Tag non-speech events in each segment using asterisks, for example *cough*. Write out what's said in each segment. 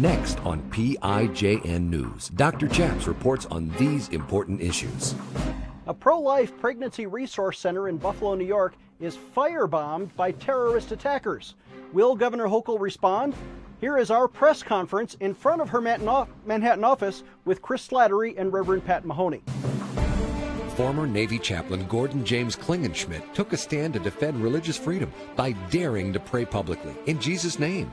Next on PIJN News, Dr. Chaps reports on these important issues. A pro life pregnancy resource center in Buffalo, New York is firebombed by terrorist attackers. Will Governor Hochul respond? Here is our press conference in front of her Manhattan office with Chris Slattery and Reverend Pat Mahoney. Former Navy chaplain Gordon James Klingenschmitt took a stand to defend religious freedom by daring to pray publicly in Jesus' name.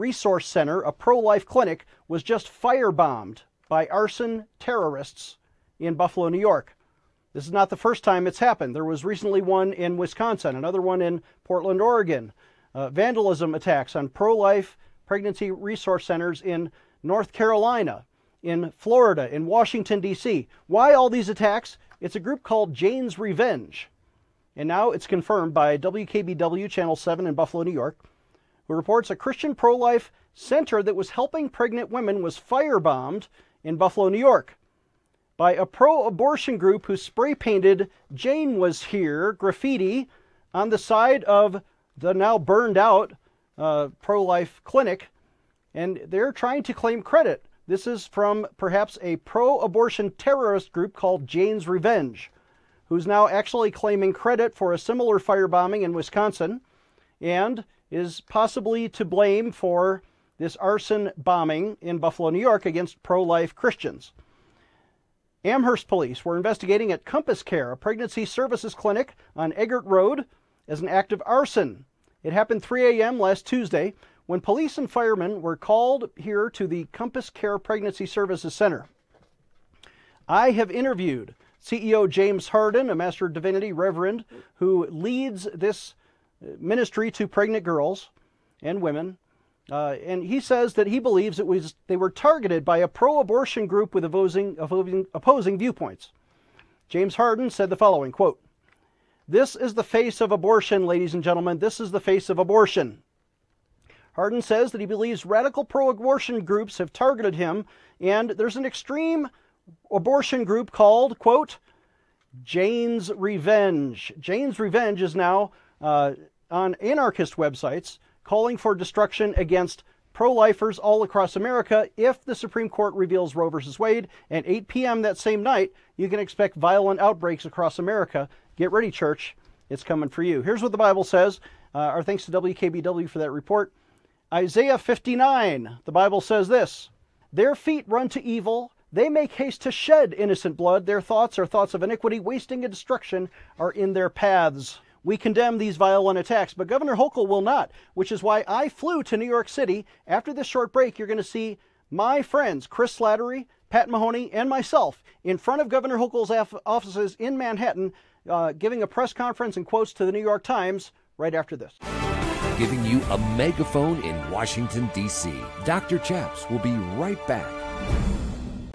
resource center, a pro life clinic, was just firebombed by arson terrorists in Buffalo, New York. This is not the first time it's happened. There was recently one in Wisconsin, another one in Portland, Oregon. Uh, vandalism attacks on pro life pregnancy resource centers in North Carolina, in Florida, in Washington, D.C. Why all these attacks? It's a group called Jane's Revenge. And now it's confirmed by WKBW Channel 7 in Buffalo, New York, who reports a Christian pro life center that was helping pregnant women was firebombed in Buffalo, New York by a pro abortion group who spray painted Jane was here graffiti on the side of the now burned out uh, pro life clinic, and they're trying to claim credit. This is from perhaps a pro abortion terrorist group called Jane's Revenge, who's now actually claiming credit for a similar firebombing in Wisconsin and is possibly to blame for this arson bombing in Buffalo, New York against pro life Christians. Amherst police were investigating at Compass Care, a pregnancy services clinic on Eggert Road, as an act of arson. It happened 3 a.m. last Tuesday when police and firemen were called here to the Compass Care Pregnancy Services Center. I have interviewed CEO James Harden, a Master of Divinity Reverend who leads this ministry to pregnant girls and women. Uh, and he says that he believes it was they were targeted by a pro-abortion group with opposing, opposing, opposing viewpoints. James Harden said the following quote, this is the face of abortion, ladies and gentlemen. This is the face of abortion. Harden says that he believes radical pro abortion groups have targeted him, and there's an extreme abortion group called, quote, Jane's Revenge. Jane's Revenge is now uh, on anarchist websites calling for destruction against pro lifers all across America if the Supreme Court reveals Roe v. Wade. At 8 p.m. that same night, you can expect violent outbreaks across America Get ready, church. It's coming for you. Here's what the Bible says. Uh, our thanks to WKBW for that report. Isaiah 59, the Bible says this Their feet run to evil. They make haste to shed innocent blood. Their thoughts are thoughts of iniquity, wasting and destruction are in their paths. We condemn these violent attacks, but Governor Hochul will not, which is why I flew to New York City. After this short break, you're going to see my friends, Chris Slattery, Pat Mahoney, and myself in front of Governor Hochul's offices in Manhattan uh, giving a press conference and quotes to the New York Times right after this. Giving you a megaphone in Washington, D.C. Dr. Chaps will be right back.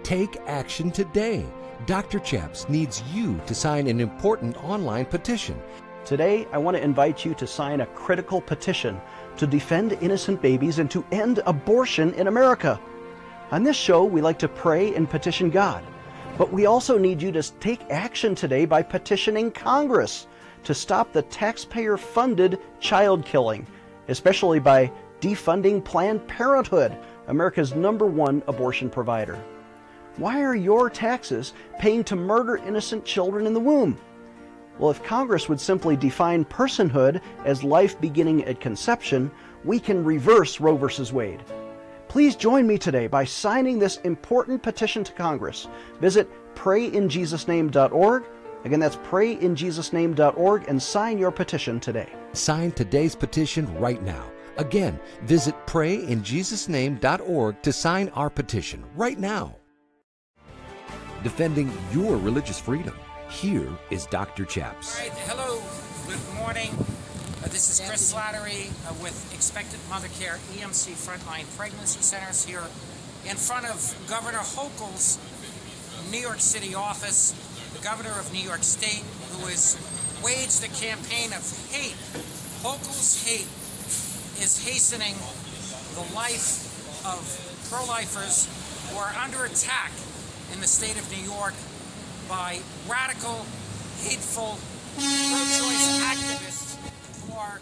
Take action today. Dr. Chaps needs you to sign an important online petition. Today, I want to invite you to sign a critical petition to defend innocent babies and to end abortion in America. On this show, we like to pray and petition God. But we also need you to take action today by petitioning Congress to stop the taxpayer funded child killing, especially by defunding Planned Parenthood, America's number one abortion provider. Why are your taxes paying to murder innocent children in the womb? Well, if Congress would simply define personhood as life beginning at conception, we can reverse Roe v. Wade. Please join me today by signing this important petition to Congress. Visit prayinjesusname.org. Again, that's prayinjesusname.org and sign your petition today. Sign today's petition right now. Again, visit prayinjesusname.org to sign our petition right now. Defending your religious freedom. Here is Dr. Chaps. Hello, good morning. this is Chris Slattery uh, with Expectant Mother Care EMC Frontline Pregnancy Centers here in front of Governor Hochul's New York City office, the governor of New York State, who has waged a campaign of hate. Hochul's hate is hastening the life of pro-lifers who are under attack in the state of New York by radical, hateful, pro-choice activists who are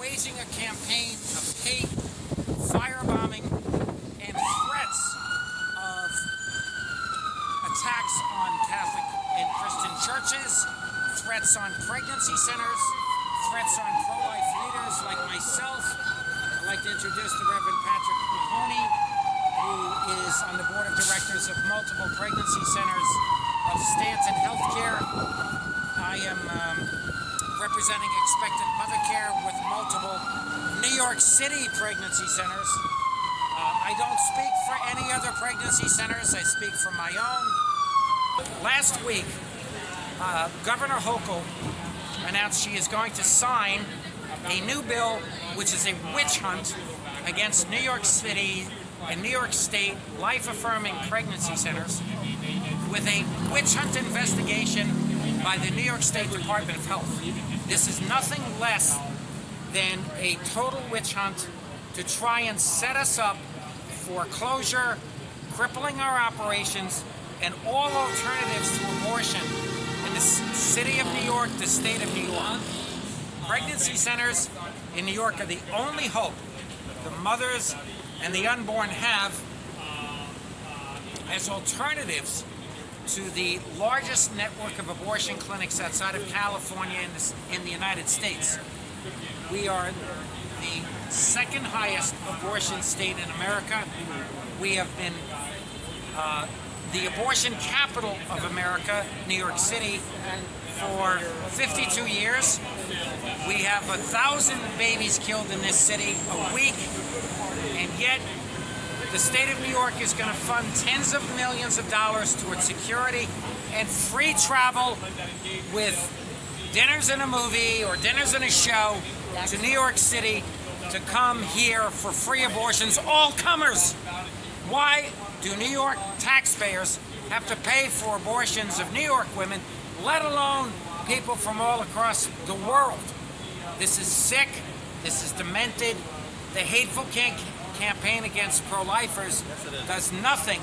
waging a campaign of hate, firebombing, and threats of attacks on Catholic and Christian churches, threats on pregnancy centers, threats on pro-life leaders like myself. I'd like to introduce the Reverend Patrick Mahoney, who is on the board of directors of multiple pregnancy centers of Stanton Healthcare. I am um, representing Expectant Mother Care with multiple New York City pregnancy centers. Uh, I don't speak for any other pregnancy centers. I speak for my own. Last week, uh, Governor Hochul announced she is going to sign a new bill, which is a witch hunt against New York City and New York State life-affirming pregnancy centers with a witch hunt investigation by the New York State Department of Health. This is nothing less than a total witch hunt to try and set us up for closure, crippling our operations, and all alternatives to abortion in the city of New York, the state of New York. Pregnancy centers in New York are the only hope the mothers and the unborn have as alternatives to the largest network of abortion clinics outside of California in, this, in the United States. We are the second highest abortion state in America. We have been uh, the abortion capital of America, New York City, for 52 years. We have a thousand babies killed in this city a week, and yet the state of New York is going to fund tens of millions of dollars towards security and free travel with dinners in a movie or dinners in a show to New York City to come here for free abortions, all comers. Why do New York taxpayers have to pay for abortions of New York women, let alone people from all across the world? This is sick. This is demented. The hateful can campaign against pro-lifers does nothing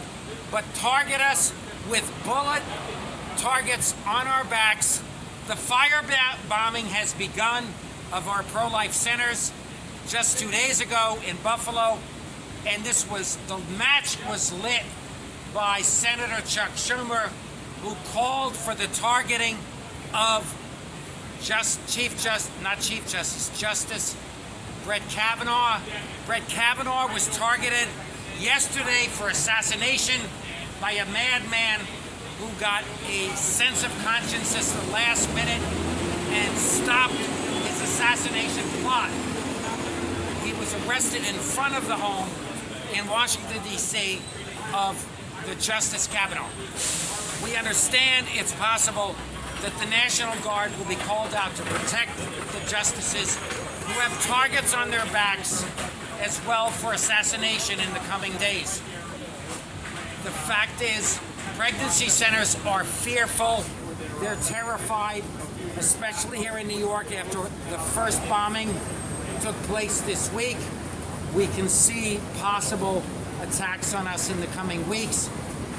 but target us with bullet targets on our backs. The fire bombing has begun of our pro-life centers just two days ago in Buffalo, and this was the match was lit by Senator Chuck Schumer, who called for the targeting of just Chief Justice, not Chief Justice, Justice Brett Kavanaugh. Brett Kavanaugh was targeted yesterday for assassination by a madman who got a sense of conscience at the last minute and stopped his assassination plot. He was arrested in front of the home in Washington, D.C. of the Justice Kavanaugh. We understand it's possible that the National Guard will be called out to protect the justices who have targets on their backs as well for assassination in the coming days. The fact is, pregnancy centers are fearful. They're terrified, especially here in New York after the first bombing took place this week. We can see possible attacks on us in the coming weeks.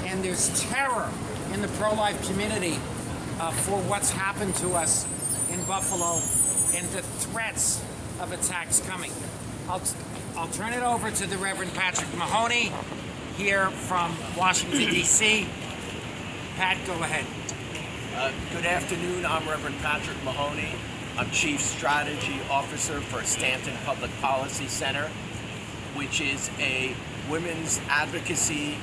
And there's terror in the pro-life community uh, for what's happened to us in Buffalo and the threats of attacks coming. I'll, I'll turn it over to the Reverend Patrick Mahoney here from Washington, *clears throat* D.C. Pat, go ahead. Uh, good afternoon. I'm Reverend Patrick Mahoney. I'm Chief Strategy Officer for Stanton Public Policy Center, which is a women's advocacy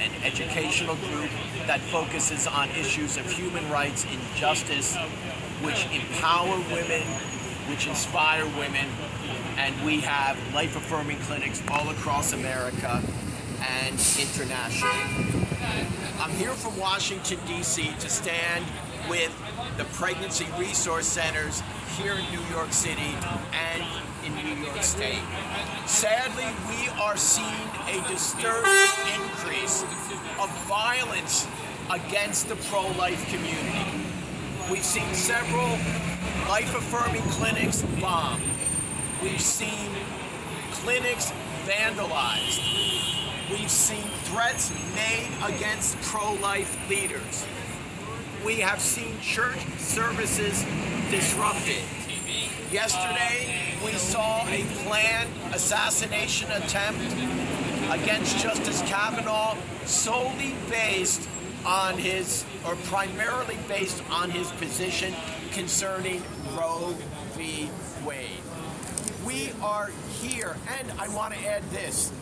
and educational group that focuses on issues of human rights and justice, which empower women, which inspire women, and we have life affirming clinics all across America and internationally. I'm here from Washington, D.C. to stand with the pregnancy resource centers here in New York City and in New York State. Sadly, we are seeing a disturbing increase of violence against the pro-life community. We've seen several life-affirming clinics bombed. We've seen clinics vandalized. We've seen threats made against pro-life leaders. We have seen church services disrupted. Yesterday, we saw a planned assassination attempt against Justice Kavanaugh solely based on his, or primarily based on his position concerning Roe v. Wade. We are here, and I want to add this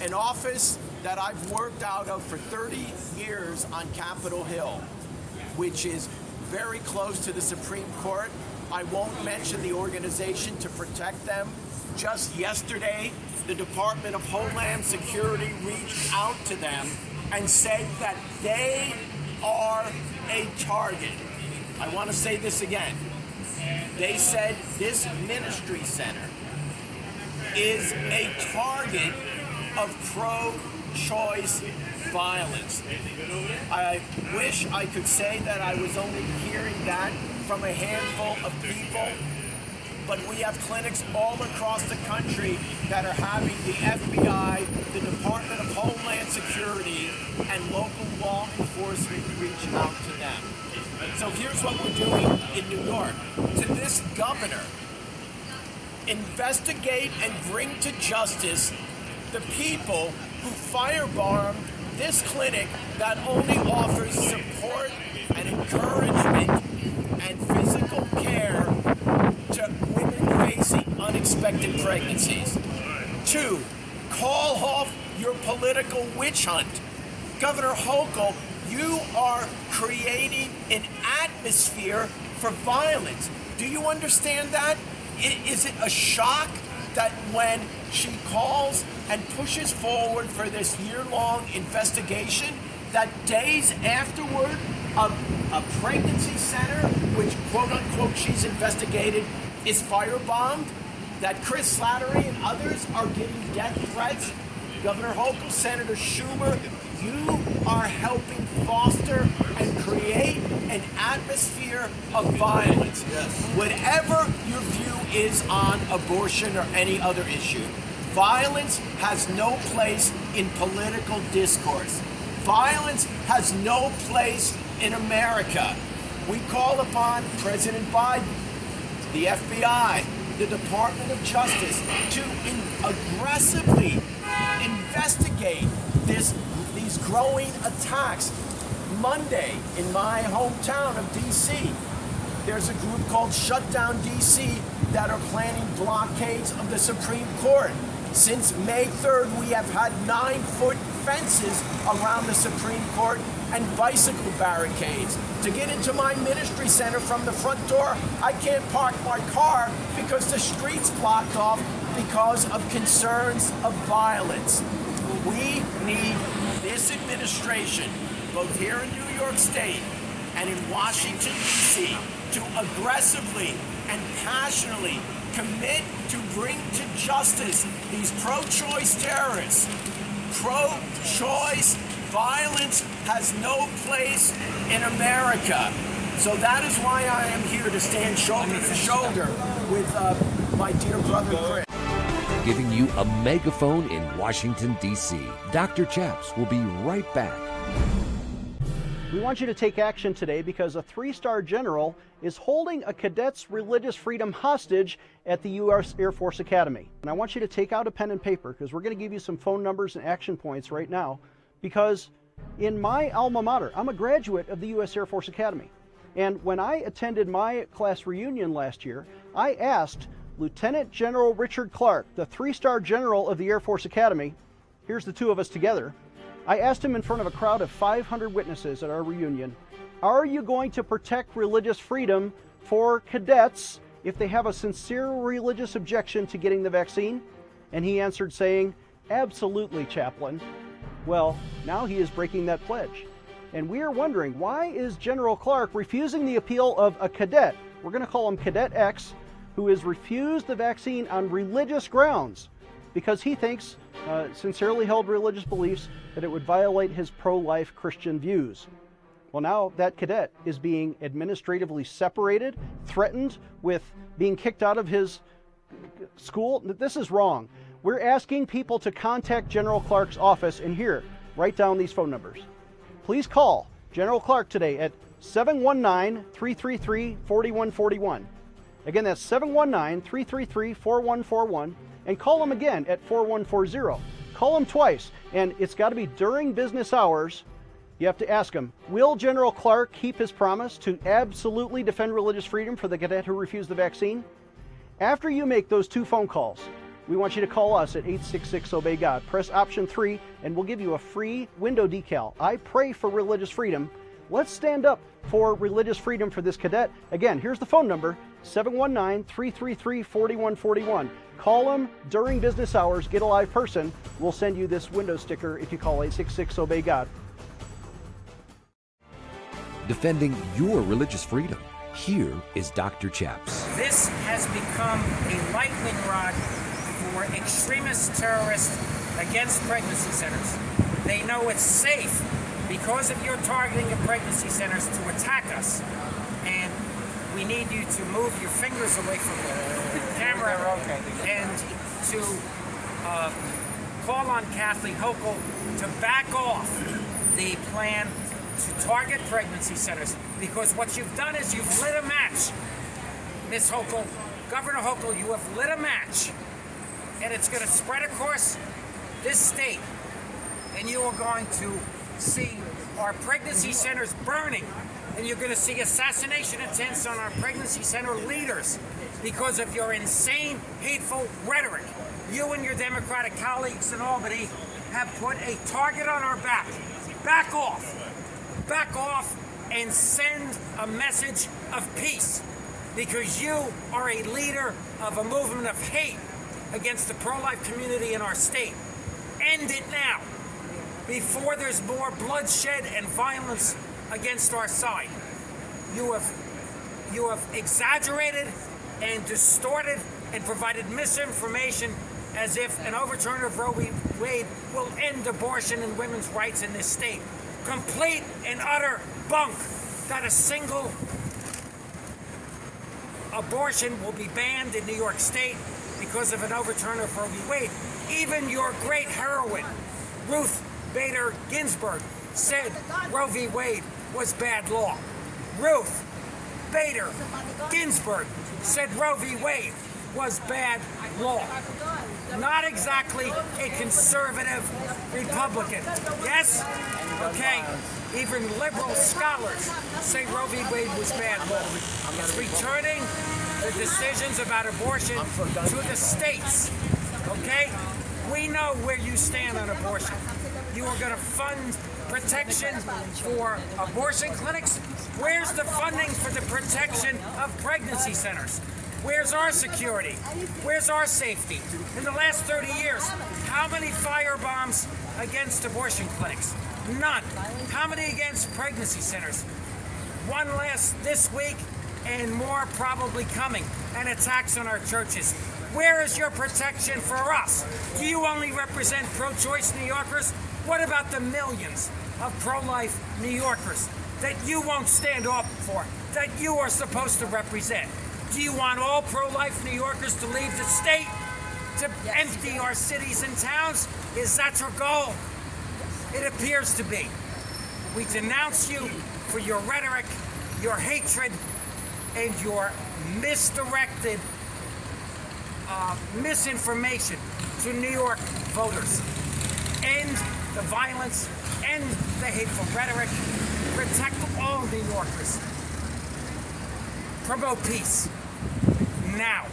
an office that I've worked out of for 30 years on Capitol Hill, which is very close to the Supreme Court. I won't mention the organization to protect them. Just yesterday, the Department of Homeland Security reached out to them and said that they are a target. I want to say this again. They said this ministry center is a target of pro choice violence. I wish I could say that I was only hearing that from a handful of people, but we have clinics all across the country that are having the FBI, the Department of Homeland Security, and local law enforcement reach out to them. So here's what we're doing in New York. To this governor, investigate and bring to justice the people who firebombed this clinic that only offers support and encouragement and physical care to women facing unexpected pregnancies. Two, call off your political witch hunt. Governor Hochul, you are creating an atmosphere for violence. Do you understand that? Is it a shock that when she calls and pushes forward for this year-long investigation, that days afterward, a, a pregnancy center, which quote unquote she's investigated, is firebombed? That Chris Slattery and others are getting death threats? Governor Hochul, Senator Schumer, you are helping foster and create an atmosphere of violence. Yes. Whatever your view is on abortion or any other issue, violence has no place in political discourse. Violence has no place in America. We call upon President Biden, the FBI, the Department of Justice to in- aggressively investigate this these growing attacks. Monday in my hometown of DC, there's a group called Shutdown DC that are planning blockades of the Supreme Court. Since May 3rd, we have had nine foot fences around the Supreme Court and bicycle barricades. To get into my ministry center from the front door, I can't park my car because the street's blocked off because of concerns of violence. We need this administration, both here in New York State and in Washington, D.C., to aggressively and passionately commit to bring to justice these pro choice terrorists. Pro choice violence has no place in America. So that is why I am here to stand shoulder to shoulder with uh, my dear brother Chris. Giving you a megaphone in Washington, D.C. Dr. Chaps will be right back. We want you to take action today because a three star general is holding a cadet's religious freedom hostage at the U.S. Air Force Academy. And I want you to take out a pen and paper because we're going to give you some phone numbers and action points right now. Because in my alma mater, I'm a graduate of the U.S. Air Force Academy. And when I attended my class reunion last year, I asked Lieutenant General Richard Clark, the three star general of the Air Force Academy, here's the two of us together. I asked him in front of a crowd of 500 witnesses at our reunion, Are you going to protect religious freedom for cadets if they have a sincere religious objection to getting the vaccine? And he answered, saying, Absolutely, Chaplain. Well, now he is breaking that pledge. And we are wondering why is General Clark refusing the appeal of a cadet We're going to call him Cadet X, who has refused the vaccine on religious grounds because he thinks, uh, sincerely held religious beliefs, that it would violate his pro life Christian views. Well, now that cadet is being administratively separated, threatened with being kicked out of his school. This is wrong. We're asking people to contact General Clark's office, and here, write down these phone numbers. Please call General Clark today at 719 333 4141. Again, that's 719 333 4141, and call them again at 4140. Call them twice, and it's got to be during business hours you have to ask them Will General Clark keep his promise to absolutely defend religious freedom for the cadet who refused the vaccine? After you make those two phone calls, we want you to call us at 866 Obey God. Press option 3, and we'll give you a free window decal. I pray for religious freedom. Let's stand up for religious freedom for this cadet. Again, here's the phone number 719 333 4141. Call them during business hours, get a live person. We'll send you this window sticker if you call 866 Obey God defending your religious freedom. Here is Dr. Chaps. This has become a lightning rod for extremist terrorists against pregnancy centers. They know it's safe because of your targeting of pregnancy centers to attack us. Need you to move your fingers away from the camera and to uh, call on Kathleen Hochul to back off the plan to target pregnancy centers. Because what you've done is you've lit a match. Miss Hochul, Governor Hochul, you have lit a match. And it's going to spread across this state. And you are going to see our pregnancy centers burning and you're going to see assassination attempts on our pregnancy center leaders because of your insane, hateful rhetoric. You and your Democratic colleagues in Albany have put a target on our back. Back off back off and send a message of peace because you are a leader of a movement of hate against the pro-life community in our state. End it now before there's more bloodshed and violence against our side. You have you have exaggerated and distorted and provided misinformation as if an overturn of Roe v. Wade will end abortion and women's rights in this state complete and utter bunk that a single abortion will be banned in New York State because of an overturn of Roe v. Wade. Even your great heroine, Ruth Bader Ginsburg, said Roe v. Wade was bad law. Ruth Bader Ginsburg said Roe v. Wade was bad law. Not exactly a conservative Republican. Yes? Okay. Even liberal scholars say Roe v. Wade was bad law. It's returning the decisions about abortion to the states. Okay? We know where you stand on abortion. You are going to fund protection for abortion clinics. Where's the funding for the protection of pregnancy centers? Where's our security? Where's our safety? In the last 30 years, how many firebombs against abortion clinics? None. How many against pregnancy centers? One last this week and more probably coming, and attacks on our churches. Where is your protection for us? Do you only represent pro choice New Yorkers? What about the millions of pro life New Yorkers that you won't stand up for, that you are supposed to represent? Do you want all pro-life New Yorkers to leave the state? To yes. empty our cities and towns? Is that your goal? It appears to be. We denounce you for your rhetoric, your hatred, and your misdirected uh, misinformation to New York voters. End the violence, end the hateful rhetoric, protect all New Yorkers, promote peace now.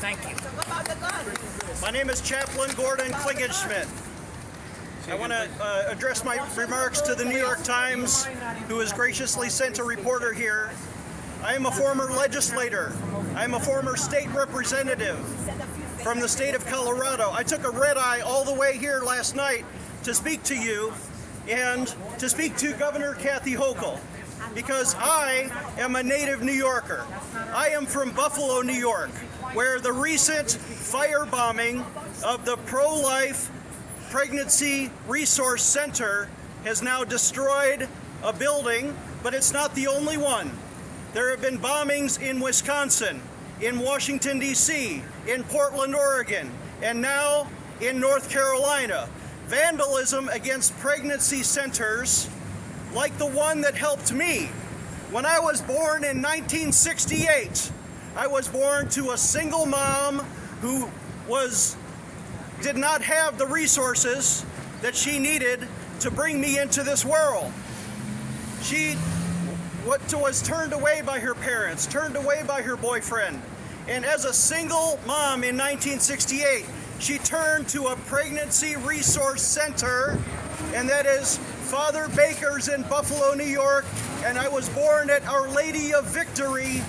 Thank you. My name is Chaplain Gordon Klingenschmitt. I want to uh, address my remarks to the New York Times, who has graciously sent a reporter here. I am a former legislator. I am a former state representative from the state of Colorado. I took a red eye all the way here last night to speak to you and to speak to Governor Kathy Hochul. because I am a native New Yorker. I am from Buffalo, New York, where the recent firebombing of the pro life Pregnancy Resource Center has now destroyed a building, but it's not the only one. There have been bombings in Wisconsin, in Washington, D.C., in Portland, Oregon, and now in North Carolina. Vandalism against pregnancy centers, like the one that helped me. When I was born in 1968, I was born to a single mom who was did not have the resources that she needed to bring me into this world. She what was turned away by her parents, turned away by her boyfriend. And as a single mom in 1968, she turned to a pregnancy resource center, and that is Father Baker's in Buffalo, New York. And I was born at Our Lady of Victory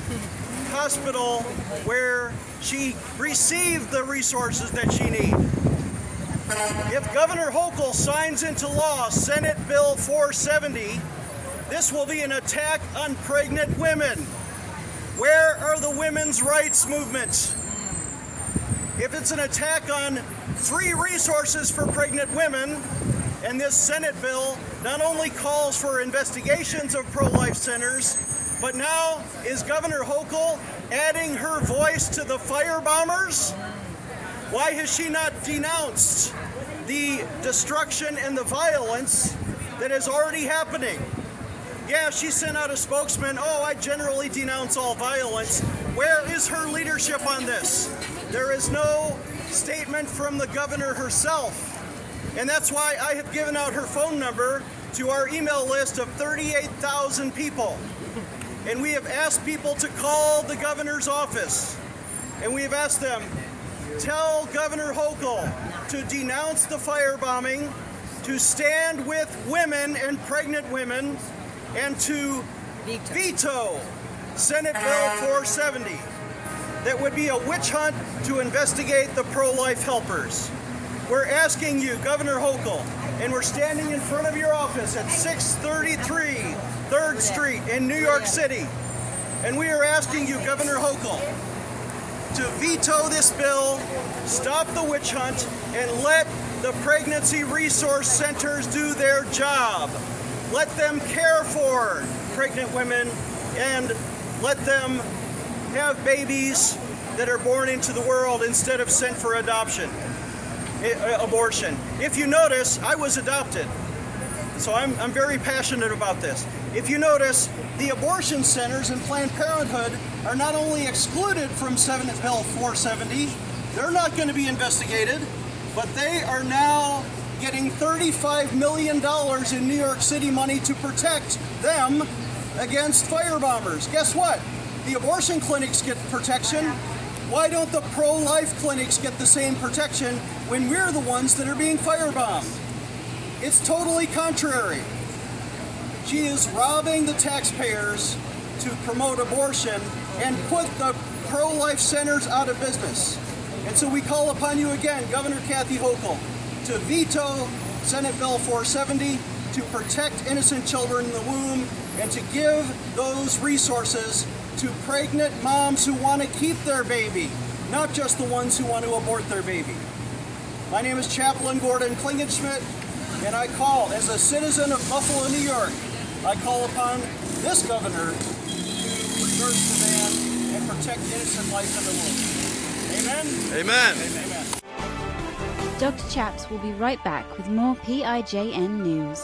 Hospital, where she received the resources that she needed. If Governor Hochul signs into law Senate Bill 470, this will be an attack on pregnant women. Where are the women's rights movements? If it's an attack on free resources for pregnant women, and this Senate bill not only calls for investigations of pro life centers, but now is Governor Hochul adding her voice to the firebombers? Why has she not denounced the destruction and the violence that is already happening? Yeah, she sent out a spokesman. Oh, I generally denounce all violence. Where is her leadership on this? There is no statement from the governor herself. And that's why I have given out her phone number to our email list of 38,000 people. And we have asked people to call the governor's office. And we have asked them, tell Governor Hochul to denounce the firebombing, to stand with women and pregnant women, and to veto, veto Senate Bill 470 that would be a witch hunt to investigate the pro life helpers. We're asking you, Governor Hochul, and we're standing in front of your office at 633 3rd Street in New York City. And we are asking you, Governor Hochul, to veto this bill, stop the witch hunt, and let the pregnancy resource centers do their job. Let them care for pregnant women and let them have babies that are born into the world instead of sent for adoption, eh, eh, abortion. If you notice, I was adopted. So I'm, I'm very passionate about this. If you notice, the abortion centers in Planned Parenthood are not only excluded from Senate Bill 470, they're not going to be investigated, but they are now getting $35 million in New York City money to protect them against firebombers. Guess what? The abortion clinics get protection. Why don't the pro life clinics get the same protection when we're the ones that are being firebombed? It's totally contrary. She is robbing the taxpayers to promote abortion and put the pro life centers out of business. And so we call upon you again, Governor Kathy Hochul, to veto Senate Bill 470 to protect innocent children in the womb and to give those resources to pregnant moms who want to keep their baby, not just the ones who want to abort their baby. My name is Chaplain Gordon Klingenschmitt, and I call, as a citizen of Buffalo, New York, I call upon this governor to reverse the ban and protect innocent life in the world. Amen? Amen. Amen. Dr. Chaps will be right back with more PIJN news.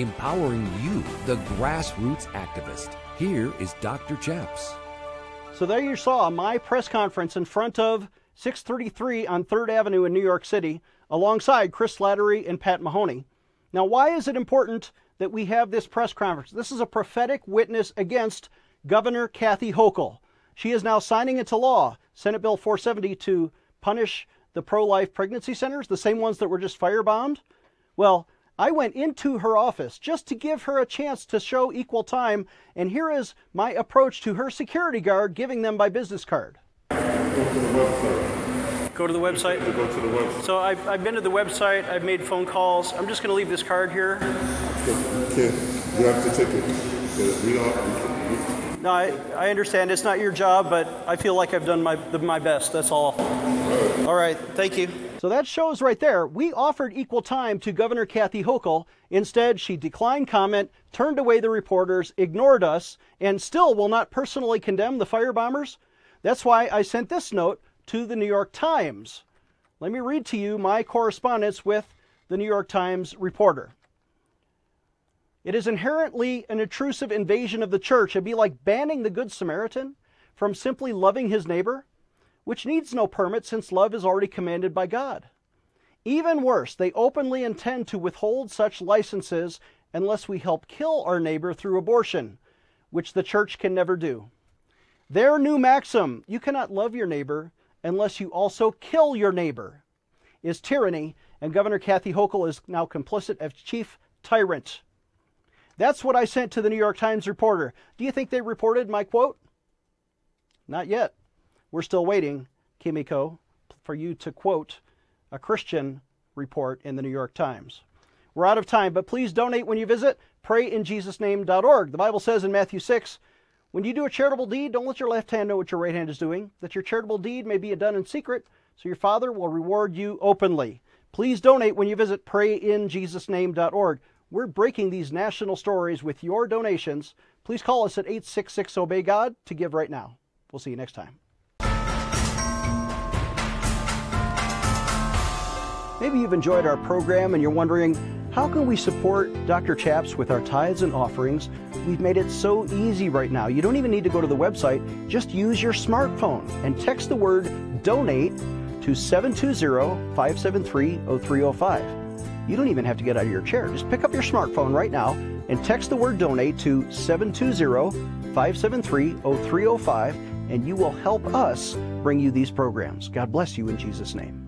empowering you, the grassroots activist. Here is Dr. Chaps. So there you saw my press conference in front of 633 on 3rd Avenue in New York City, alongside Chris Slattery and Pat Mahoney. Now, why is it important that we have this press conference? This is a prophetic witness against Governor Kathy Hochul. She is now signing into law Senate Bill 470 to punish the pro life pregnancy centers, the same ones that were just firebombed. Well, I went into her office just to give her a chance to show equal time, and here is my approach to her security guard giving them my business card. Go to the website. Go to the website? Go to the website. So I've, I've been to the website, I've made phone calls. I'm just going to leave this card here. You you have to take it. We don't. No, I, I understand it's not your job, but I feel like I've done my, my best. That's all. All right, thank you. So that shows right there, we offered equal time to Governor Kathy Hochul. Instead, she declined comment, turned away the reporters, ignored us, and still will not personally condemn the firebombers. That's why I sent this note to the New York Times. Let me read to you my correspondence with the New York Times reporter. It is inherently an intrusive invasion of the church. It'd be like banning the Good Samaritan from simply loving his neighbor which needs no permit since love is already commanded by God. Even worse, they openly intend to withhold such licenses unless we help kill our neighbor through abortion, which the church can never do. Their new maxim, you cannot love your neighbor unless you also kill your neighbor, is tyranny, and Governor Kathy Hochul is now complicit as chief tyrant. That's what I sent to the New York Times reporter. Do you think they reported my quote? Not yet. We're still waiting, Kimiko, for you to quote a Christian report in the New York Times. We're out of time, but please donate when you visit prayinjesusname.org. The Bible says in Matthew 6, when you do a charitable deed, don't let your left hand know what your right hand is doing, that your charitable deed may be done in secret, so your Father will reward you openly. Please donate when you visit prayinjesusname.org. We're breaking these national stories with your donations. Please call us at 866 Obey God to give right now. We'll see you next time. Maybe you've enjoyed our program and you're wondering, how can we support Dr. Chaps with our tithes and offerings? We've made it so easy right now. You don't even need to go to the website. Just use your smartphone and text the word donate to 720-573-0305. You don't even have to get out of your chair. Just pick up your smartphone right now and text the word donate to 720-573-0305 and you will help us bring you these programs. God bless you in Jesus' name.